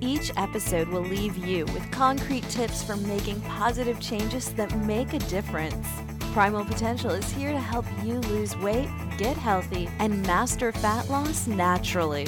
each episode will leave you with concrete tips for making positive changes that make a difference. Primal Potential is here to help you lose weight, get healthy, and master fat loss naturally.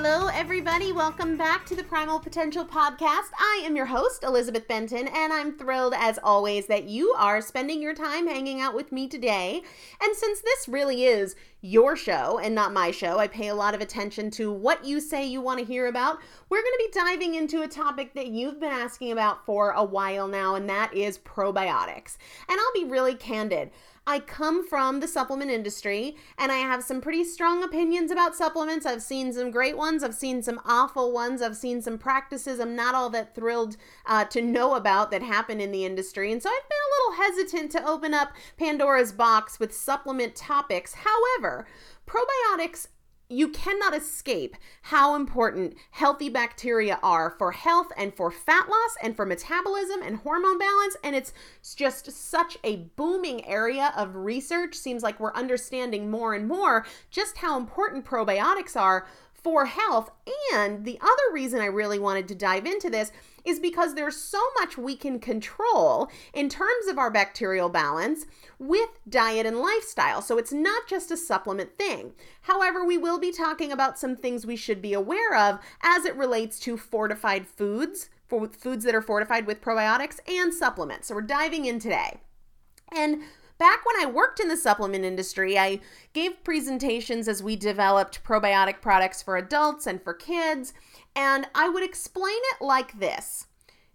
Hello, everybody. Welcome back to the Primal Potential Podcast. I am your host, Elizabeth Benton, and I'm thrilled, as always, that you are spending your time hanging out with me today. And since this really is your show and not my show, I pay a lot of attention to what you say you want to hear about. We're going to be diving into a topic that you've been asking about for a while now, and that is probiotics. And I'll be really candid. I come from the supplement industry and I have some pretty strong opinions about supplements. I've seen some great ones, I've seen some awful ones, I've seen some practices I'm not all that thrilled uh, to know about that happen in the industry. And so I've been a little hesitant to open up Pandora's box with supplement topics. However, probiotics you cannot escape how important healthy bacteria are for health and for fat loss and for metabolism and hormone balance. And it's just such a booming area of research. Seems like we're understanding more and more just how important probiotics are for health. And the other reason I really wanted to dive into this is because there's so much we can control in terms of our bacterial balance with diet and lifestyle. So it's not just a supplement thing. However, we will be talking about some things we should be aware of as it relates to fortified foods, for foods that are fortified with probiotics and supplements. So we're diving in today. And back when I worked in the supplement industry, I gave presentations as we developed probiotic products for adults and for kids. And I would explain it like this.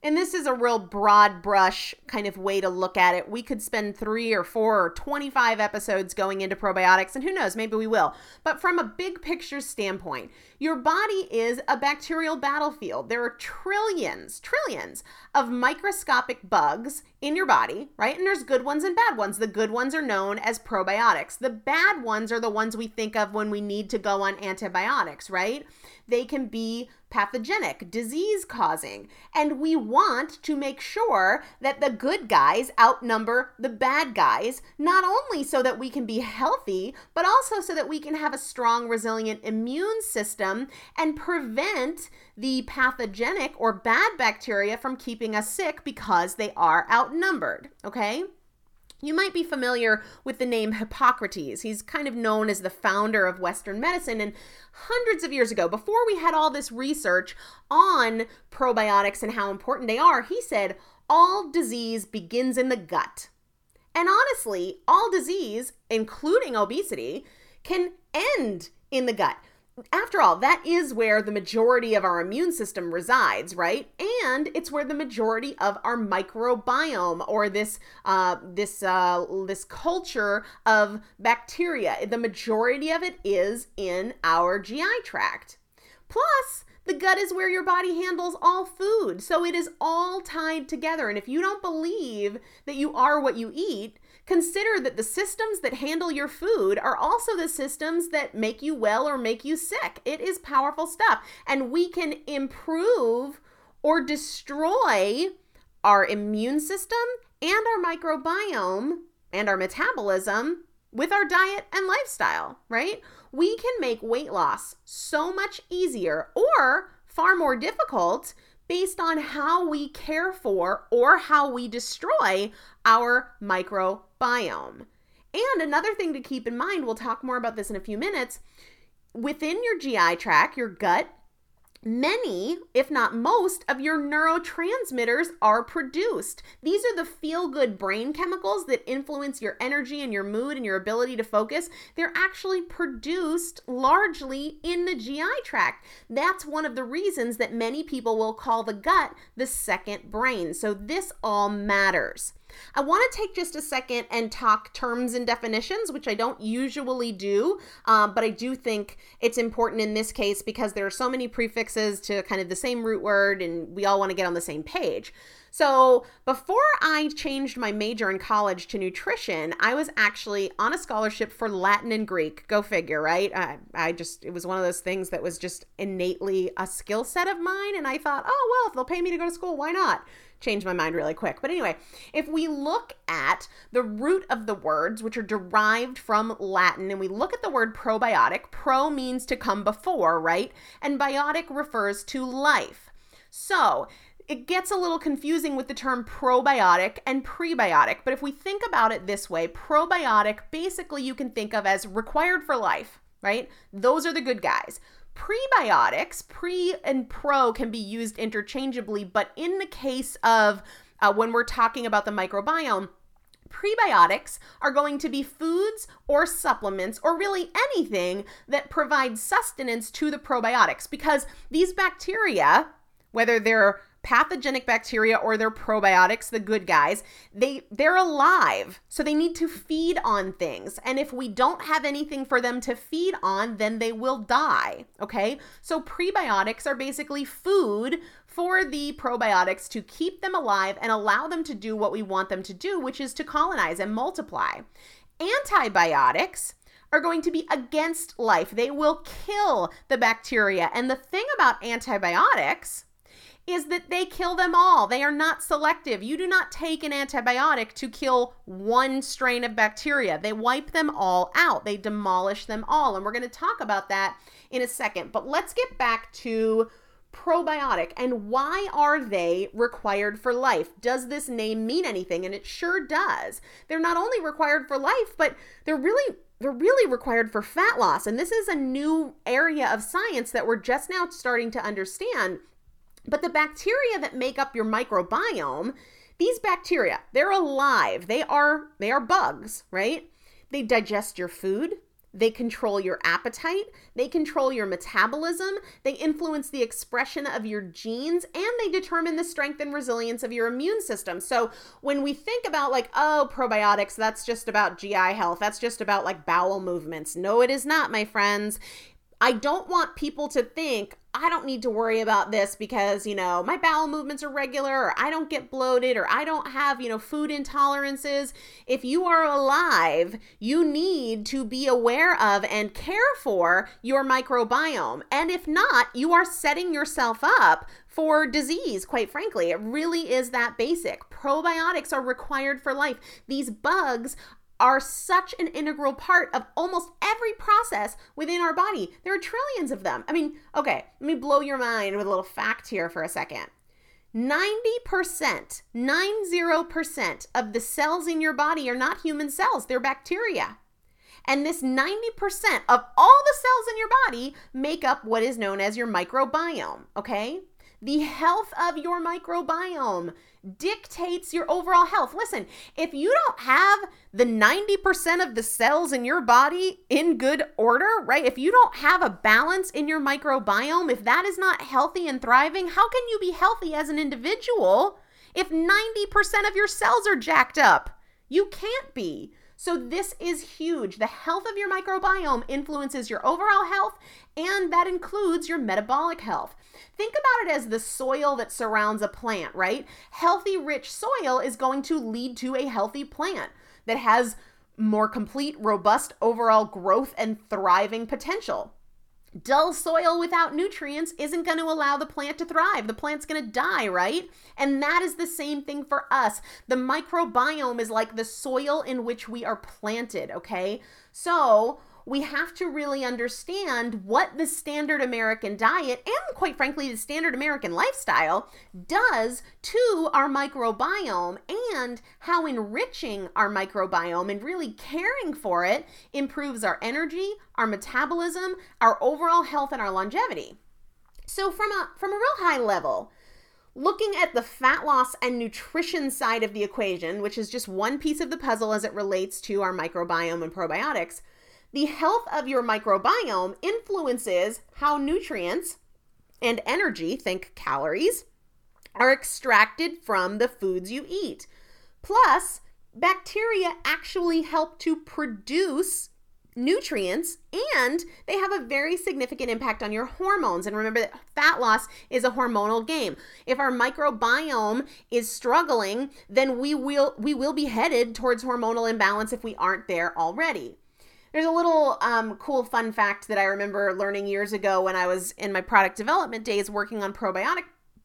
And this is a real broad brush kind of way to look at it. We could spend three or four or 25 episodes going into probiotics, and who knows, maybe we will. But from a big picture standpoint, your body is a bacterial battlefield. There are trillions, trillions of microscopic bugs in your body, right? And there's good ones and bad ones. The good ones are known as probiotics. The bad ones are the ones we think of when we need to go on antibiotics, right? They can be pathogenic, disease causing. And we want to make sure that the good guys outnumber the bad guys, not only so that we can be healthy, but also so that we can have a strong, resilient immune system and prevent the pathogenic or bad bacteria from keeping us sick because they are outnumbered. Okay? You might be familiar with the name Hippocrates. He's kind of known as the founder of Western medicine. And hundreds of years ago, before we had all this research on probiotics and how important they are, he said, All disease begins in the gut. And honestly, all disease, including obesity, can end in the gut after all, that is where the majority of our immune system resides, right? And it's where the majority of our microbiome or this uh, this uh, this culture of bacteria, the majority of it is in our GI tract. Plus, the gut is where your body handles all food. So it is all tied together. And if you don't believe that you are what you eat, Consider that the systems that handle your food are also the systems that make you well or make you sick. It is powerful stuff. And we can improve or destroy our immune system and our microbiome and our metabolism with our diet and lifestyle, right? We can make weight loss so much easier or far more difficult based on how we care for or how we destroy our microbiome. And another thing to keep in mind, we'll talk more about this in a few minutes. Within your GI tract, your gut, many, if not most, of your neurotransmitters are produced. These are the feel good brain chemicals that influence your energy and your mood and your ability to focus. They're actually produced largely in the GI tract. That's one of the reasons that many people will call the gut the second brain. So, this all matters. I want to take just a second and talk terms and definitions, which I don't usually do, um, but I do think it's important in this case because there are so many prefixes to kind of the same root word, and we all want to get on the same page. So, before I changed my major in college to nutrition, I was actually on a scholarship for Latin and Greek. Go figure, right? I, I just, it was one of those things that was just innately a skill set of mine. And I thought, oh, well, if they'll pay me to go to school, why not? change my mind really quick. But anyway, if we look at the root of the words, which are derived from Latin, and we look at the word probiotic, pro means to come before, right? And biotic refers to life. So, it gets a little confusing with the term probiotic and prebiotic. But if we think about it this way, probiotic basically you can think of as required for life, right? Those are the good guys. Prebiotics, pre and pro can be used interchangeably, but in the case of uh, when we're talking about the microbiome, prebiotics are going to be foods or supplements or really anything that provides sustenance to the probiotics because these bacteria, whether they're pathogenic bacteria or their probiotics the good guys they they're alive so they need to feed on things and if we don't have anything for them to feed on then they will die okay so prebiotics are basically food for the probiotics to keep them alive and allow them to do what we want them to do which is to colonize and multiply antibiotics are going to be against life. They will kill the bacteria. And the thing about antibiotics is that they kill them all. They are not selective. You do not take an antibiotic to kill one strain of bacteria. They wipe them all out, they demolish them all. And we're going to talk about that in a second. But let's get back to probiotic and why are they required for life? Does this name mean anything? And it sure does. They're not only required for life, but they're really they're really required for fat loss. And this is a new area of science that we're just now starting to understand but the bacteria that make up your microbiome, these bacteria, they're alive. They are they are bugs, right? They digest your food, they control your appetite, they control your metabolism, they influence the expression of your genes, and they determine the strength and resilience of your immune system. So, when we think about like, oh, probiotics, that's just about GI health, that's just about like bowel movements. No, it is not, my friends. I don't want people to think, I don't need to worry about this because, you know, my bowel movements are regular or I don't get bloated or I don't have, you know, food intolerances. If you are alive, you need to be aware of and care for your microbiome. And if not, you are setting yourself up for disease, quite frankly. It really is that basic. Probiotics are required for life. These bugs are such an integral part of almost every process within our body. There are trillions of them. I mean, okay, let me blow your mind with a little fact here for a second. 90%, 90% of the cells in your body are not human cells, they're bacteria. And this 90% of all the cells in your body make up what is known as your microbiome, okay? The health of your microbiome dictates your overall health. Listen, if you don't have the 90% of the cells in your body in good order, right? If you don't have a balance in your microbiome, if that is not healthy and thriving, how can you be healthy as an individual if 90% of your cells are jacked up? You can't be. So, this is huge. The health of your microbiome influences your overall health, and that includes your metabolic health. Think about it as the soil that surrounds a plant, right? Healthy, rich soil is going to lead to a healthy plant that has more complete, robust overall growth and thriving potential. Dull soil without nutrients isn't going to allow the plant to thrive. The plant's going to die, right? And that is the same thing for us. The microbiome is like the soil in which we are planted, okay? So, we have to really understand what the standard American diet and, quite frankly, the standard American lifestyle does to our microbiome and how enriching our microbiome and really caring for it improves our energy, our metabolism, our overall health, and our longevity. So, from a, from a real high level, looking at the fat loss and nutrition side of the equation, which is just one piece of the puzzle as it relates to our microbiome and probiotics, the health of your microbiome influences how nutrients and energy, think calories, are extracted from the foods you eat. Plus, bacteria actually help to produce nutrients and they have a very significant impact on your hormones. And remember that fat loss is a hormonal game. If our microbiome is struggling then we will we will be headed towards hormonal imbalance if we aren't there already there's a little um, cool fun fact that I remember learning years ago when I was in my product development days working on probiotic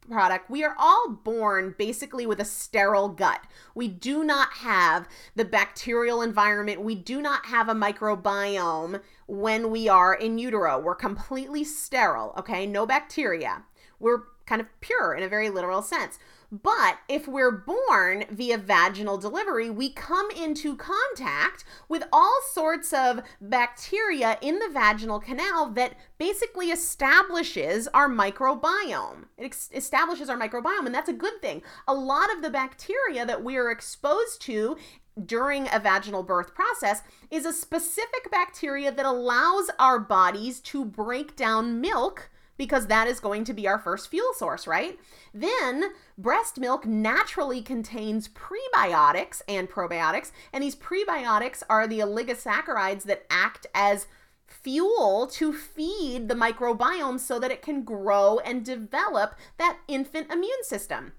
product, we are all born basically with a sterile gut. We do not have the bacterial environment. We do not have a microbiome when we are in utero. We're completely sterile, okay? No bacteria. We're kind of pure in a very literal sense. But if we're born via vaginal delivery, we come into contact with all sorts of bacteria in the vaginal canal that basically establishes our microbiome. It establishes our microbiome, and that's a good thing. A lot of the bacteria that we are exposed to during a vaginal birth process is a specific bacteria that allows our bodies to break down milk because that is going to be our first fuel source, right? Then breast milk naturally contains prebiotics and probiotics, and these prebiotics are the oligosaccharides that act as fuel to feed the microbiome so that it can grow and develop that infant immune system.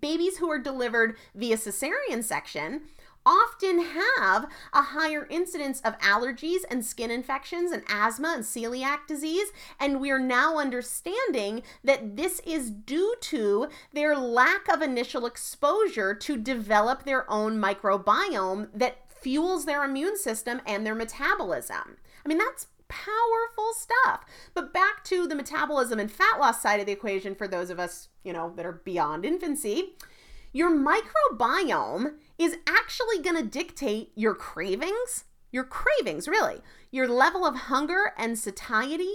Babies who are delivered via cesarean section often have a higher incidence of allergies and skin infections and asthma and celiac disease. And we're now understanding that this is due to their lack of initial exposure to develop their own microbiome that fuels their immune system and their metabolism. I mean, that's powerful stuff. But back to the metabolism and fat loss side of the equation for those of us, you know, that are beyond infancy. Your microbiome is actually going to dictate your cravings, your cravings, really, your level of hunger and satiety,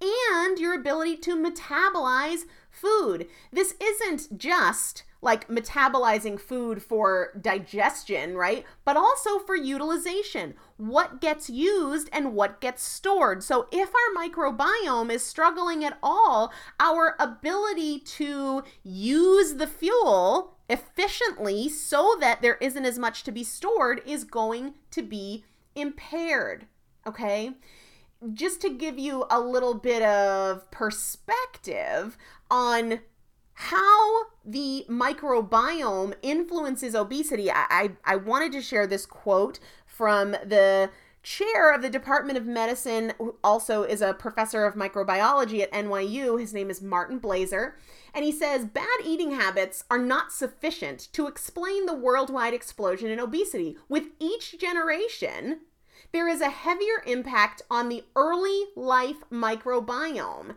and your ability to metabolize food. This isn't just like metabolizing food for digestion, right? But also for utilization. What gets used and what gets stored. So, if our microbiome is struggling at all, our ability to use the fuel efficiently so that there isn't as much to be stored is going to be impaired. Okay? Just to give you a little bit of perspective on how the microbiome influences obesity, I, I, I, wanted to share this quote from the chair of the Department of Medicine, who also is a professor of microbiology at NYU. His name is Martin Blaser. And he says bad eating habits are not sufficient to explain the worldwide explosion in obesity. With each generation, there is a heavier impact on the early life microbiome.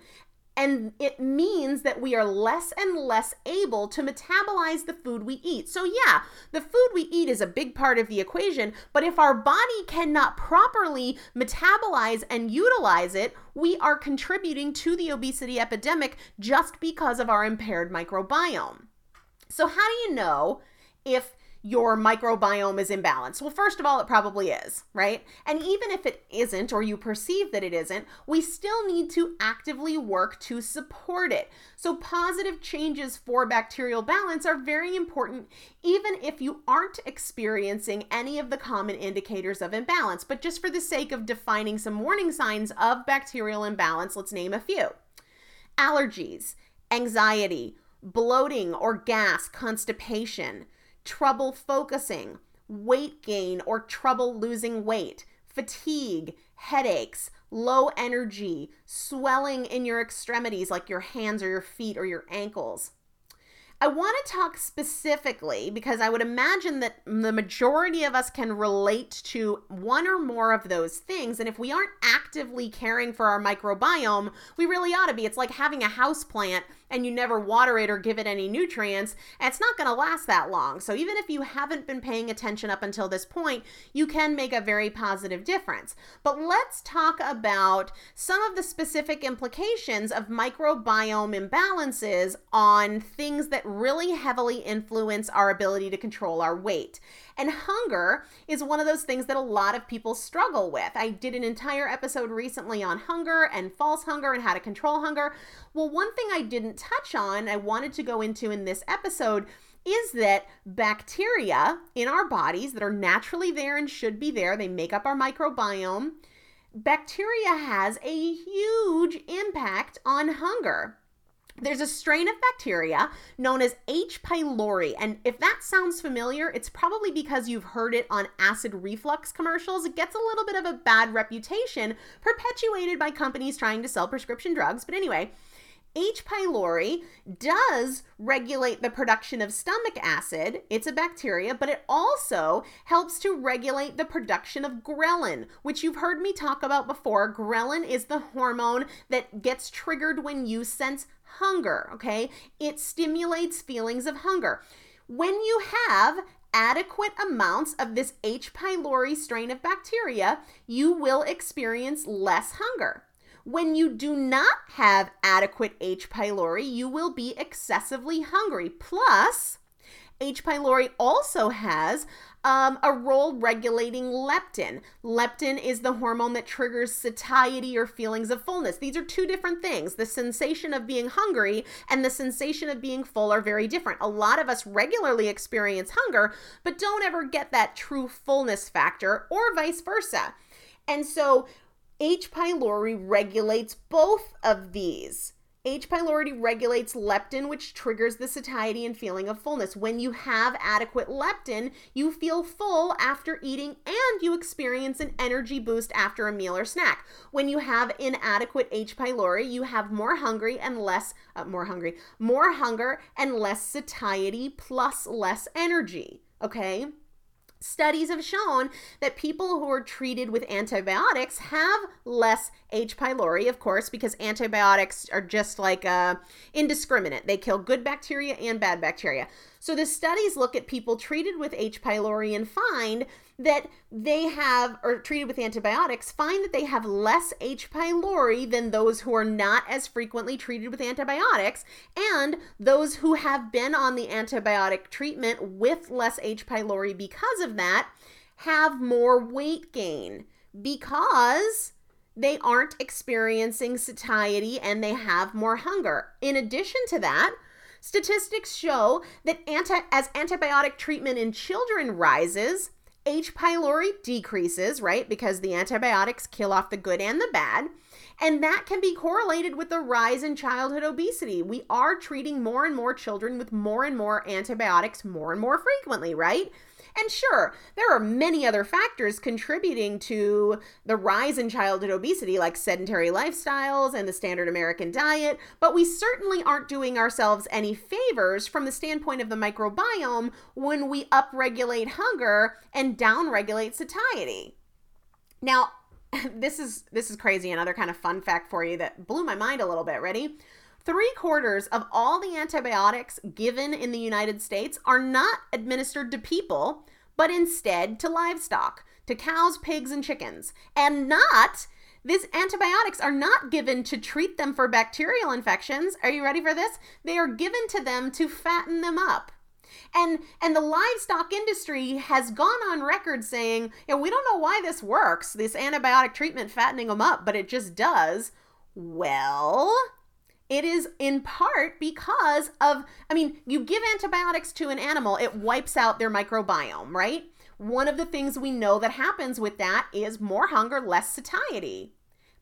And it means that we are less and less able to metabolize the food we eat. So, yeah, the food we eat is a big part of the equation, but if our body cannot properly metabolize and utilize it, we are contributing to the obesity epidemic just because of our impaired microbiome. So, how do you know if your microbiome is imbalanced? Well, first of all, it probably is, right? And even if it isn't, or you perceive that it isn't, we still need to actively work to support it. So, positive changes for bacterial balance are very important, even if you aren't experiencing any of the common indicators of imbalance. But just for the sake of defining some warning signs of bacterial imbalance, let's name a few allergies, anxiety, bloating or gas, constipation trouble focusing, weight gain or trouble losing weight, fatigue, headaches, low energy, swelling in your extremities like your hands or your feet or your ankles. I want to talk specifically because I would imagine that the majority of us can relate to one or more of those things. And if we aren't actively caring for our microbiome, we really ought to be. It's like having a house plant and you never water it or give it any nutrients, it's not going to last that long. So even if you haven't been paying attention up until this point, you can make a very positive difference. But let's talk about some of the specific implications of microbiome imbalances on things that really heavily influence our ability to control our weight. And hunger is one of those things that a lot of people struggle with. I did an entire episode recently on hunger and false hunger and how to control hunger. Well, one thing I didn't touch on, I wanted to go into in this episode is that bacteria in our bodies that are naturally there and should be there, they make up our microbiome. Bacteria has a huge impact on hunger. There's a strain of bacteria known as H. pylori, and if that sounds familiar, it's probably because you've heard it on acid reflux commercials. It gets a little bit of a bad reputation perpetuated by companies trying to sell prescription drugs, but anyway, H. pylori does regulate the production of stomach acid. It's a bacteria, but it also helps to regulate the production of ghrelin, which you've heard me talk about before. Ghrelin is the hormone that gets triggered when you sense hunger, okay? It stimulates feelings of hunger. When you have adequate amounts of this H. pylori strain of bacteria, you will experience less hunger. When you do not have adequate H. pylori, you will be excessively hungry. Plus, H. pylori also has um, a role regulating leptin. Leptin is the hormone that triggers satiety or feelings of fullness. These are two different things. The sensation of being hungry and the sensation of being full are very different. A lot of us regularly experience hunger, but don't ever get that true fullness factor, or vice versa. And so H. pylori regulates both of these. H. pylori regulates leptin, which triggers the satiety and feeling of fullness. When you have adequate leptin, you feel full after eating and you experience an energy boost after a meal or snack. When you have inadequate H. pylori, you have more hungry and less, uh, more hungry, more hunger and less satiety plus less energy. Okay? Studies have shown that people who are treated with antibiotics have less H. pylori, of course, because antibiotics are just like uh, indiscriminate. They kill good bacteria and bad bacteria. So the studies look at people treated with H. pylori and find that they have, or treated with antibiotics, find that they have less H. pylori than those who are not as frequently treated with antibiotics, and those who have been on the antibiotic treatment with less H. pylori because of that have more weight gain because they aren't experiencing satiety and they have more hunger. In addition to that, Statistics show that anti- as antibiotic treatment in children rises, H. pylori decreases, right? Because the antibiotics kill off the good and the bad. And that can be correlated with the rise in childhood obesity. We are treating more and more children with more and more antibiotics more and more frequently, right? And sure, there are many other factors contributing to the rise in childhood obesity, like sedentary lifestyles and the standard American diet, but we certainly aren't doing ourselves any favors from the standpoint of the microbiome when we upregulate hunger and downregulate satiety. Now, this is this is crazy another kind of fun fact for you that blew my mind a little bit ready Three quarters of all the antibiotics given in the United States are not administered to people, but instead to livestock, to cows, pigs, and chickens. And not, these antibiotics are not given to treat them for bacterial infections. Are you ready for this? They are given to them to fatten them up. And and the livestock industry has gone on record saying, yeah, we don't know why this works, this antibiotic treatment fattening them up, but it just does. Well, it is in part because of, I mean, you give antibiotics to an animal, it wipes out their microbiome, right? One of the things we know that happens with that is more hunger, less satiety.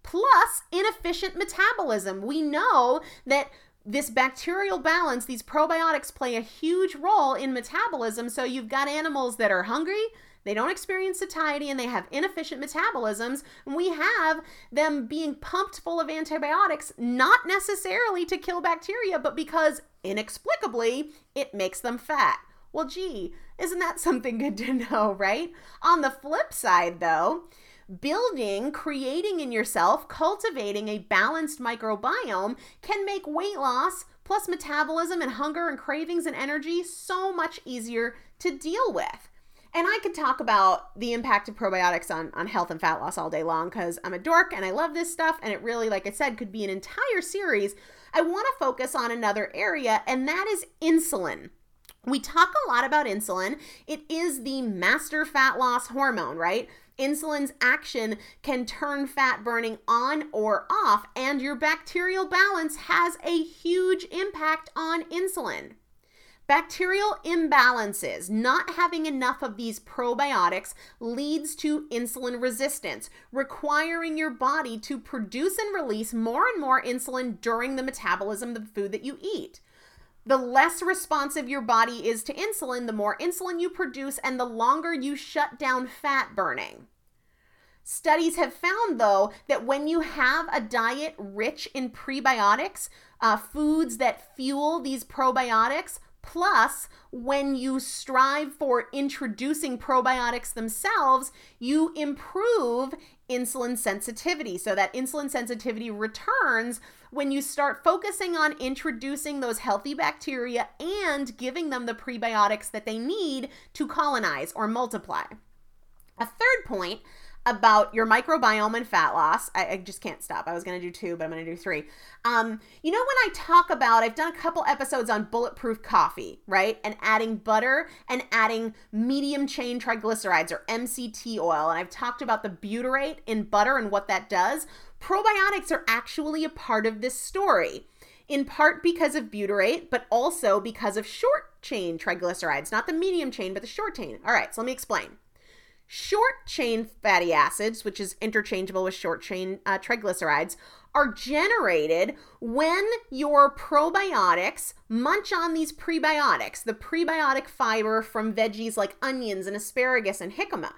Plus, inefficient metabolism. We know that this bacterial balance, these probiotics play a huge role in metabolism. So you've got animals that are hungry, they don't experience satiety and they have inefficient metabolisms. We have them being pumped full of antibiotics, not necessarily to kill bacteria, but because inexplicably it makes them fat. Well, gee, isn't that something good to know, right? On the flip side, though, building, creating in yourself, cultivating a balanced microbiome can make weight loss plus metabolism and hunger and cravings and energy so much easier to deal with. And I could talk about the impact of probiotics on, on health and fat loss all day long because I'm a dork and I love this stuff. And it really, like I said, could be an entire series. I want to focus on another area, and that is insulin. We talk a lot about insulin. It is the master fat loss hormone, right? Insulin's action can turn fat burning on or off, and your bacterial balance has a huge impact on insulin. Bacterial imbalances, not having enough of these probiotics, leads to insulin resistance, requiring your body to produce and release more and more insulin during the metabolism of the food that you eat. The less responsive your body is to insulin, the more insulin you produce, and the longer you shut down fat burning. Studies have found, though, that when you have a diet rich in prebiotics, uh, foods that fuel these probiotics. Plus, when you strive for introducing probiotics themselves, you improve insulin sensitivity. So that insulin sensitivity returns when you start focusing on introducing those healthy bacteria and giving them the prebiotics that they need to colonize or multiply. A third point about your microbiome and fat loss. I, I just can't stop. I was going to do two, but I'm going to do three. Um, you know, when I talk about, I've done a couple episodes on bulletproof coffee, right? And adding butter and adding medium chain triglycerides or MCT oil. And I've talked about the butyrate in butter and what that does. Probiotics are actually a part of this story in part because of butyrate, but also because of short chain triglycerides, not the medium chain, but the short chain. All right, so let me explain. Short chain fatty acids, which is interchangeable with short chain uh, triglycerides, are generated when your probiotics munch on these prebiotics, the prebiotic fiber from veggies like onions and asparagus and jicama.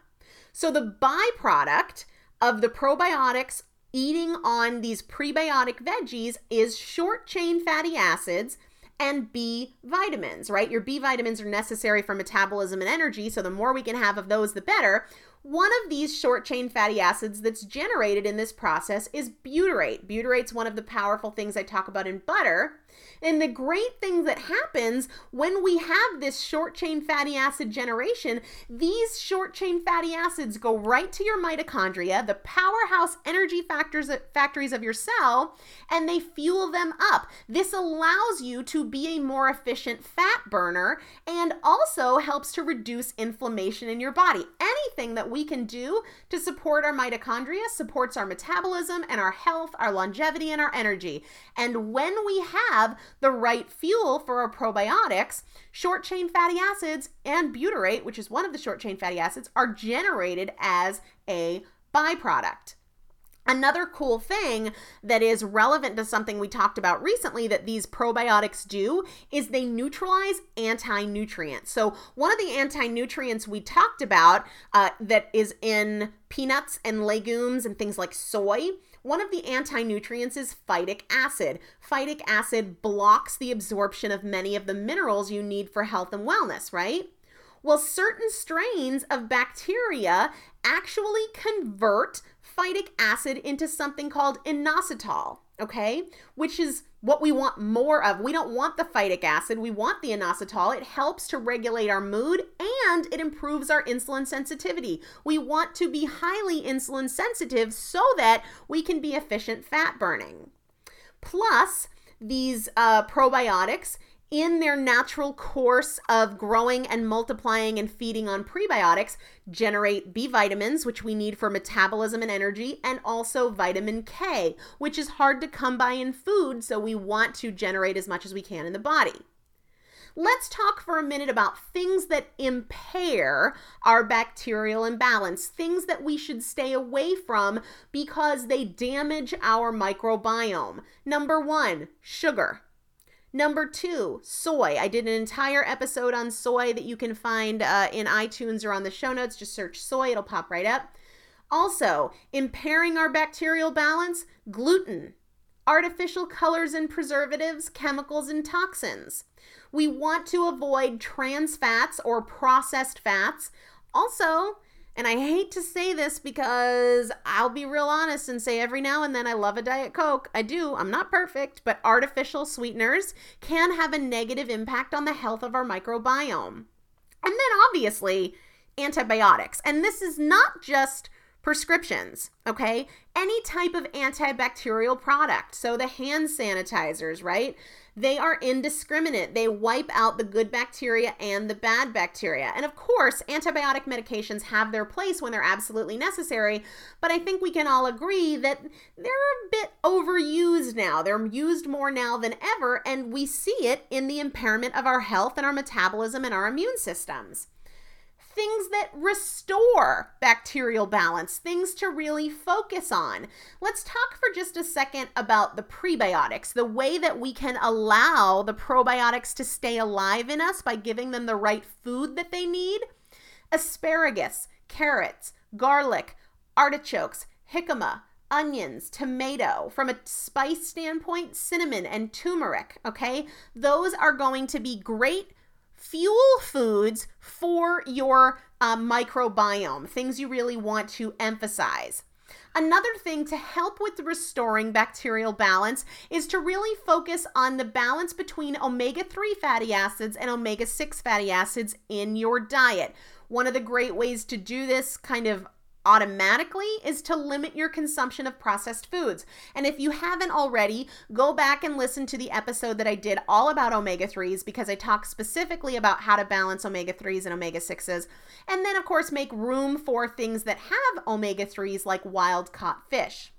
So the byproduct of the probiotics eating on these prebiotic veggies is short chain fatty acids and B vitamins, right? Your B vitamins are necessary for metabolism and energy, so the more we can have of those, the better. One of these short chain fatty acids that's generated in this process is butyrate. Butyrate's one of the powerful things I talk about in butter. And the great thing that happens when we have this short chain fatty acid generation, these short chain fatty acids go right to your mitochondria, the powerhouse energy factors factories of your cell, and they fuel them up. This allows you to be a more efficient fat burner and also helps to reduce inflammation in your body. Anything that we can do to support our mitochondria supports our metabolism and our health, our longevity, and our energy. And when we have the right fuel for our probiotics, short chain fatty acids and butyrate, which is one of the short chain fatty acids, are generated as a byproduct. Another cool thing that is relevant to something we talked about recently that these probiotics do is they neutralize anti nutrients. So, one of the anti nutrients we talked about uh, that is in peanuts and legumes and things like soy one of the anti nutrients is phytic acid. Phytic acid blocks the absorption of many of the minerals you need for health and wellness, right? Well, certain strains of bacteria actually convert phytic acid into something called inositol, okay? Which is what we want more of. We don't want the phytic acid, we want the inositol. It helps to regulate our mood and it improves our insulin sensitivity. We want to be highly insulin sensitive so that we can be efficient fat burning. Plus, these uh, probiotics in their natural course of growing and multiplying and feeding on prebiotics generate B vitamins, which we need for metabolism and energy, and also vitamin K, which is hard to come by in food, so we want to generate as much as we can in the body. Let's talk for a minute about things that impair our bacterial imbalance, things that we should stay away from because they damage our microbiome. Number one, sugar. Number two, soy. I did an entire episode on soy that you can find uh, in iTunes or on the show notes. Just search soy, it'll pop right up. Also, impairing our bacterial balance, gluten, artificial colors and preservatives, chemicals, and toxins. We want to avoid trans fats or processed fats. Also, and I hate to say this because I'll be real honest and say every now and then I love a Diet Coke. I do. I'm not perfect, but artificial sweeteners can have a negative impact on the health of our microbiome. And then obviously, antibiotics. And this is not just prescriptions, okay? Any type of antibacterial product. So the hand sanitizers, right? They are indiscriminate. They wipe out the good bacteria and the bad bacteria. And of course, antibiotic medications have their place when they're absolutely necessary, but I think we can all agree that they're a bit overused now. They're used more now than ever, and we see it in the impairment of our health and our metabolism and our immune systems things that restore bacterial balance, things to really focus on. Let's talk for just a second about the prebiotics, the way that we can allow the probiotics to stay alive in us by giving them the right food that they need. Asparagus, carrots, garlic, artichokes, jicama, onions, tomato. From a spice standpoint, cinnamon and turmeric, okay? Those are going to be great fuel foods for your uh, microbiome, things you really want to emphasize. Another thing to help with restoring bacterial balance is to really focus on the balance between omega 3 fatty acids and omega 6 fatty acids in your diet. One of the great ways to do this kind of automatically is to limit your consumption of processed foods. And if you haven't already, go back and listen to the episode that I did all about omega 3s because I talk specifically about how to balance omega 3s and omega 6s. And then, of course, make room for things that have omega 3s like wild caught fish.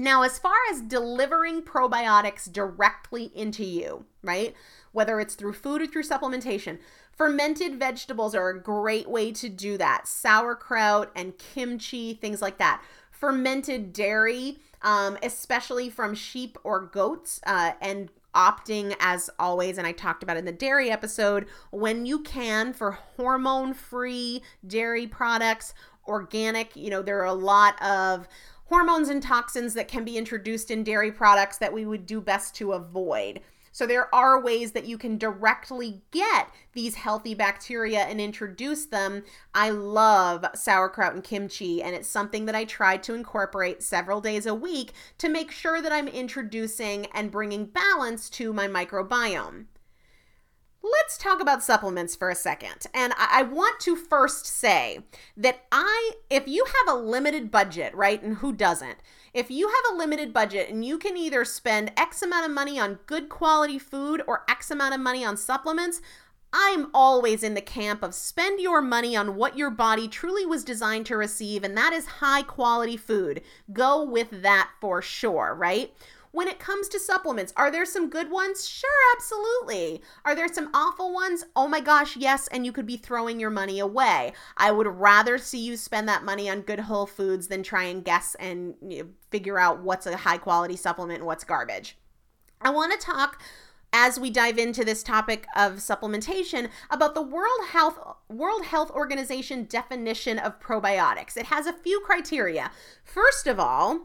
Now, as far as delivering probiotics directly into you, right? Whether it's through food or through supplementation, Fermented vegetables are a great way to do that. Sauerkraut and kimchi, things like that. Fermented dairy, um, especially from sheep or goats, uh, and opting as always and i talked about in the dairy episode when you can for hormone free dairy products organic you know there are a lot of hormones and toxins that can be introduced in dairy products that we would do best to avoid so there are ways that you can directly get these healthy bacteria and introduce them. I love sauerkraut and kimchi, and it's something that I try to incorporate several days a week to make sure that I'm introducing and bringing balance to my microbiome. Let's talk about supplements for a second. And I, want to first say that I, if you have a limited budget, right, and who doesn't, if you have a limited budget and you can either spend X amount of money on good quality food or X amount of money on supplements, I'm always in the camp of spend your money on what your body truly was designed to receive, and that is high quality food. Go with that for sure, right? When it comes to supplements, are there some good ones? Sure, absolutely. Are there some awful ones? Oh my gosh, yes, and you could be throwing your money away. I would rather see you spend that money on good whole foods than try and guess and you know, figure out what's a high quality supplement and what's garbage. I want to talk as we dive into this topic of supplementation about the World Health World Health Organization definition of probiotics. It has a few criteria. First of all,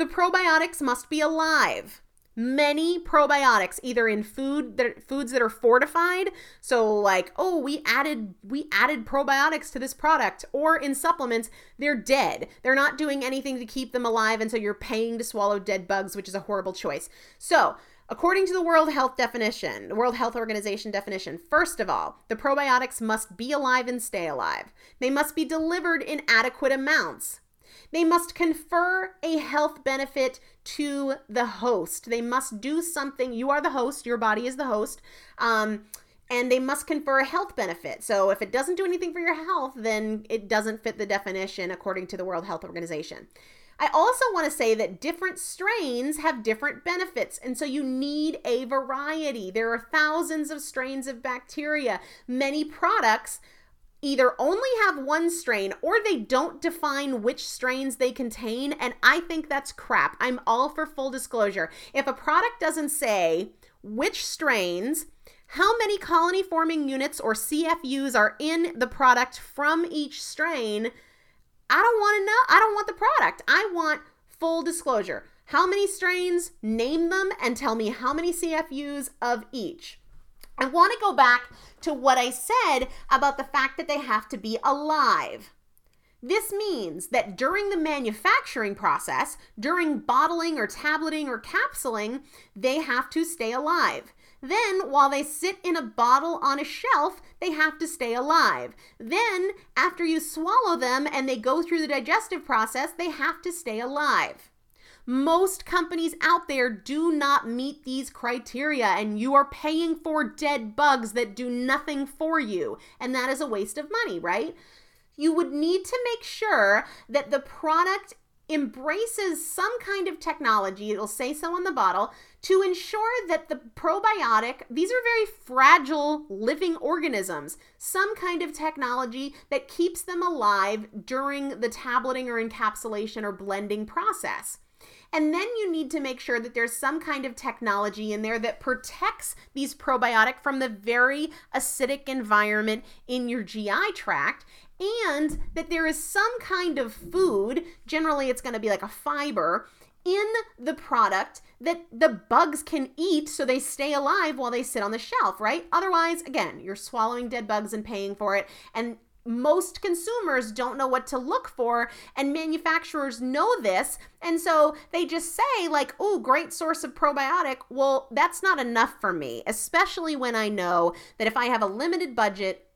the probiotics must be alive. Many probiotics, either in food that foods that are fortified, so like, oh, we added we added probiotics to this product, or in supplements, they're dead. They're not doing anything to keep them alive, and so you're paying to swallow dead bugs, which is a horrible choice. So According to the World Health definition, World Health Organization definition, first of all, the probiotics must be alive and stay alive. They must be delivered in adequate amounts. They must confer a health benefit to the host. They must do something. You are the host, your body is the host. Um, and they must confer a health benefit. So if it doesn't do anything for your health, then it doesn't fit the definition according to the World Health Organization. I also want to say that different strains have different benefits, and so you need a variety. There are thousands of strains of bacteria. Many products either only have one strain or they don't define which strains they contain. And I think that's crap. I'm all for full disclosure. If a product doesn't say which strains, how many colony forming units or CFUs are in the product from each strain, I don't want to know. I don't want the product. I want full disclosure. How many strains, name them, and tell me how many CFUs of each. I want to go back to what I said about the fact that they have to be alive. This means that during the manufacturing process, during bottling or tableting or capsuling, they have to stay alive. Then, while they sit in a bottle on a shelf, they have to stay alive. Then, after you swallow them and they go through the digestive process, they have to stay alive. Most companies out there do not meet these criteria, and you are paying for dead bugs that do nothing for you. And that is a waste of money, right? You would need to make sure that the product embraces some kind of technology, it'll say so on the bottle, to ensure that the probiotic, these are very fragile living organisms, some kind of technology that keeps them alive during the tableting or encapsulation or blending process. And then you need to make sure that there's some kind of technology in there that protects these probiotic from the very acidic environment in your GI tract and that there is some kind of food, generally it's going to be like a fiber, in the product that the bugs can eat so they stay alive while they sit on the shelf, right? Otherwise, again, you're swallowing dead bugs and paying for it. And most consumers don't know what to look for and manufacturers know this and so they just say like oh great source of probiotic well that's not enough for me especially when i know that if i have a limited budget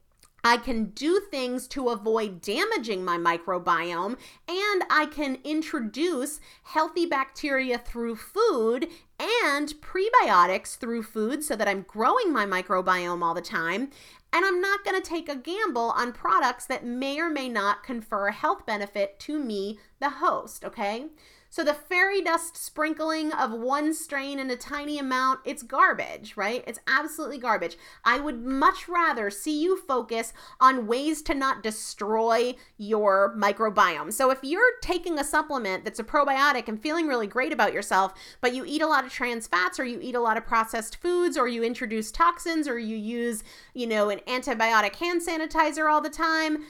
I can do things to avoid damaging my microbiome, and I can introduce healthy bacteria through food and prebiotics through food so that I'm growing my microbiome all the time. And I'm not going to take a gamble on products that may or may not confer a health benefit to me, the host, okay? So the fairy dust sprinkling of one strain in a tiny amount, it's garbage, right? It's absolutely garbage. I would much rather see you focus on ways to not destroy your microbiome. So if you're taking a supplement that's a probiotic and feeling really great about yourself, but you eat a lot of trans fats or you eat a lot of processed foods or you introduce toxins or you use, you know, an antibiotic hand sanitizer all the time,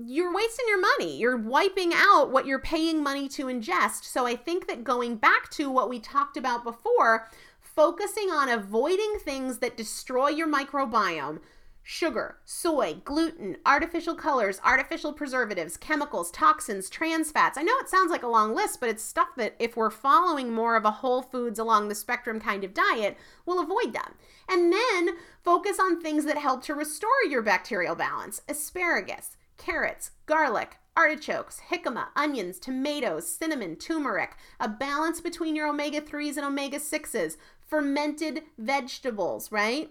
you're wasting your money. You're wiping out what you're paying money to ingest. So I think that going back to what we talked about before, focusing on avoiding things that destroy your microbiome, sugar, soy, gluten, artificial colors, artificial preservatives, chemicals, toxins, trans fats. I know it sounds like a long list, but it's stuff that if we're following more of a whole foods along the spectrum kind of diet, we'll avoid them. And then focus on things that help to restore your bacterial balance. Asparagus, carrots, garlic, artichokes, jicama, onions, tomatoes, cinnamon, turmeric, a balance between your omega 3s and omega 6s, fermented vegetables, right?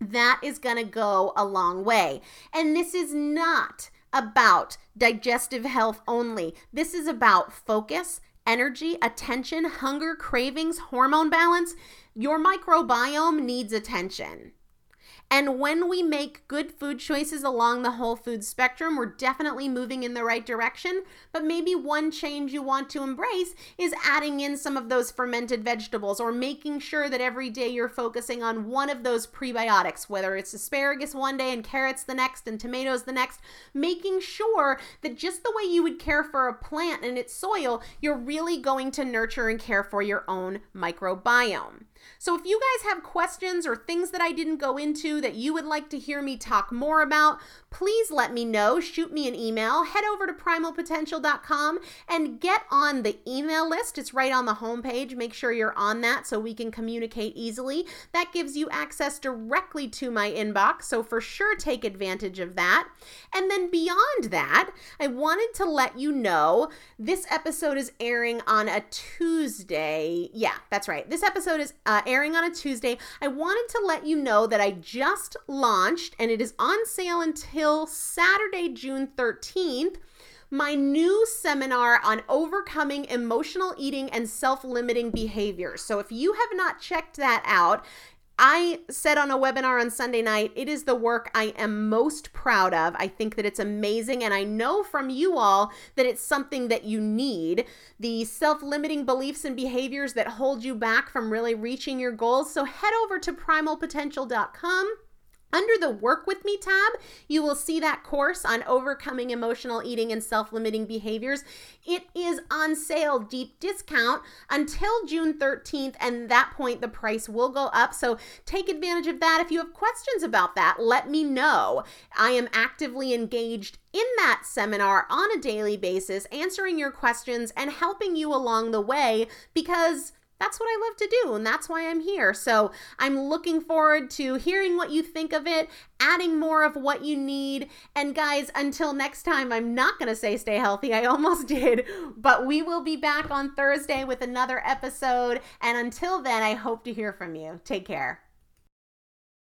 That is going to go a long way. And this is not about digestive health only. This is about focus, energy, attention, hunger, cravings, hormone balance. Your microbiome needs attention. And when we make good food choices along the whole food spectrum, we're definitely moving in the right direction. But maybe one change you want to embrace is adding in some of those fermented vegetables or making sure that every day you're focusing on one of those prebiotics, whether it's asparagus one day and carrots the next and tomatoes the next, making sure that just the way you would care for a plant and its soil, you're really going to nurture and care for your own microbiome. So if you guys have questions or things that I didn't go into that you would like to hear me talk more about, please let me know. Shoot me an email. Head over to primalpotential.com and get on the email list. It's right on the homepage. Make sure you're on that so we can communicate easily. That gives you access directly to my inbox. So for sure, take advantage of that. And then beyond that, I wanted to let you know this episode is airing on a Tuesday. Yeah, that's right. This episode is uh, airing on a Tuesday. I wanted to let you know that I just launched and it is on sale until Saturday, June 13th my new seminar on overcoming emotional eating and self limiting behaviors. So, if you have not checked that out, I said on a webinar on Sunday night, it is the work I am most proud of. I think that it's amazing. And I know from you all that it's something that you need the self limiting beliefs and behaviors that hold you back from really reaching your goals. So head over to primalpotential.com under the Work With Me tab, you will see that course on overcoming emotional eating and self limiting behaviors. It is on sale, deep discount until June 13th, and that point the price will go up. So take advantage of that. If you have questions about that, let me know. I am actively engaged in that seminar on a daily basis, answering your questions and helping you along the way because that's what I love to do, and that's why I'm here. So I'm looking forward to hearing what you think of it, adding more of what you need. And guys, until next time, I'm not going to say stay healthy. I almost did, but we will be back on Thursday with another episode. And until then, I hope to hear from you. Take care.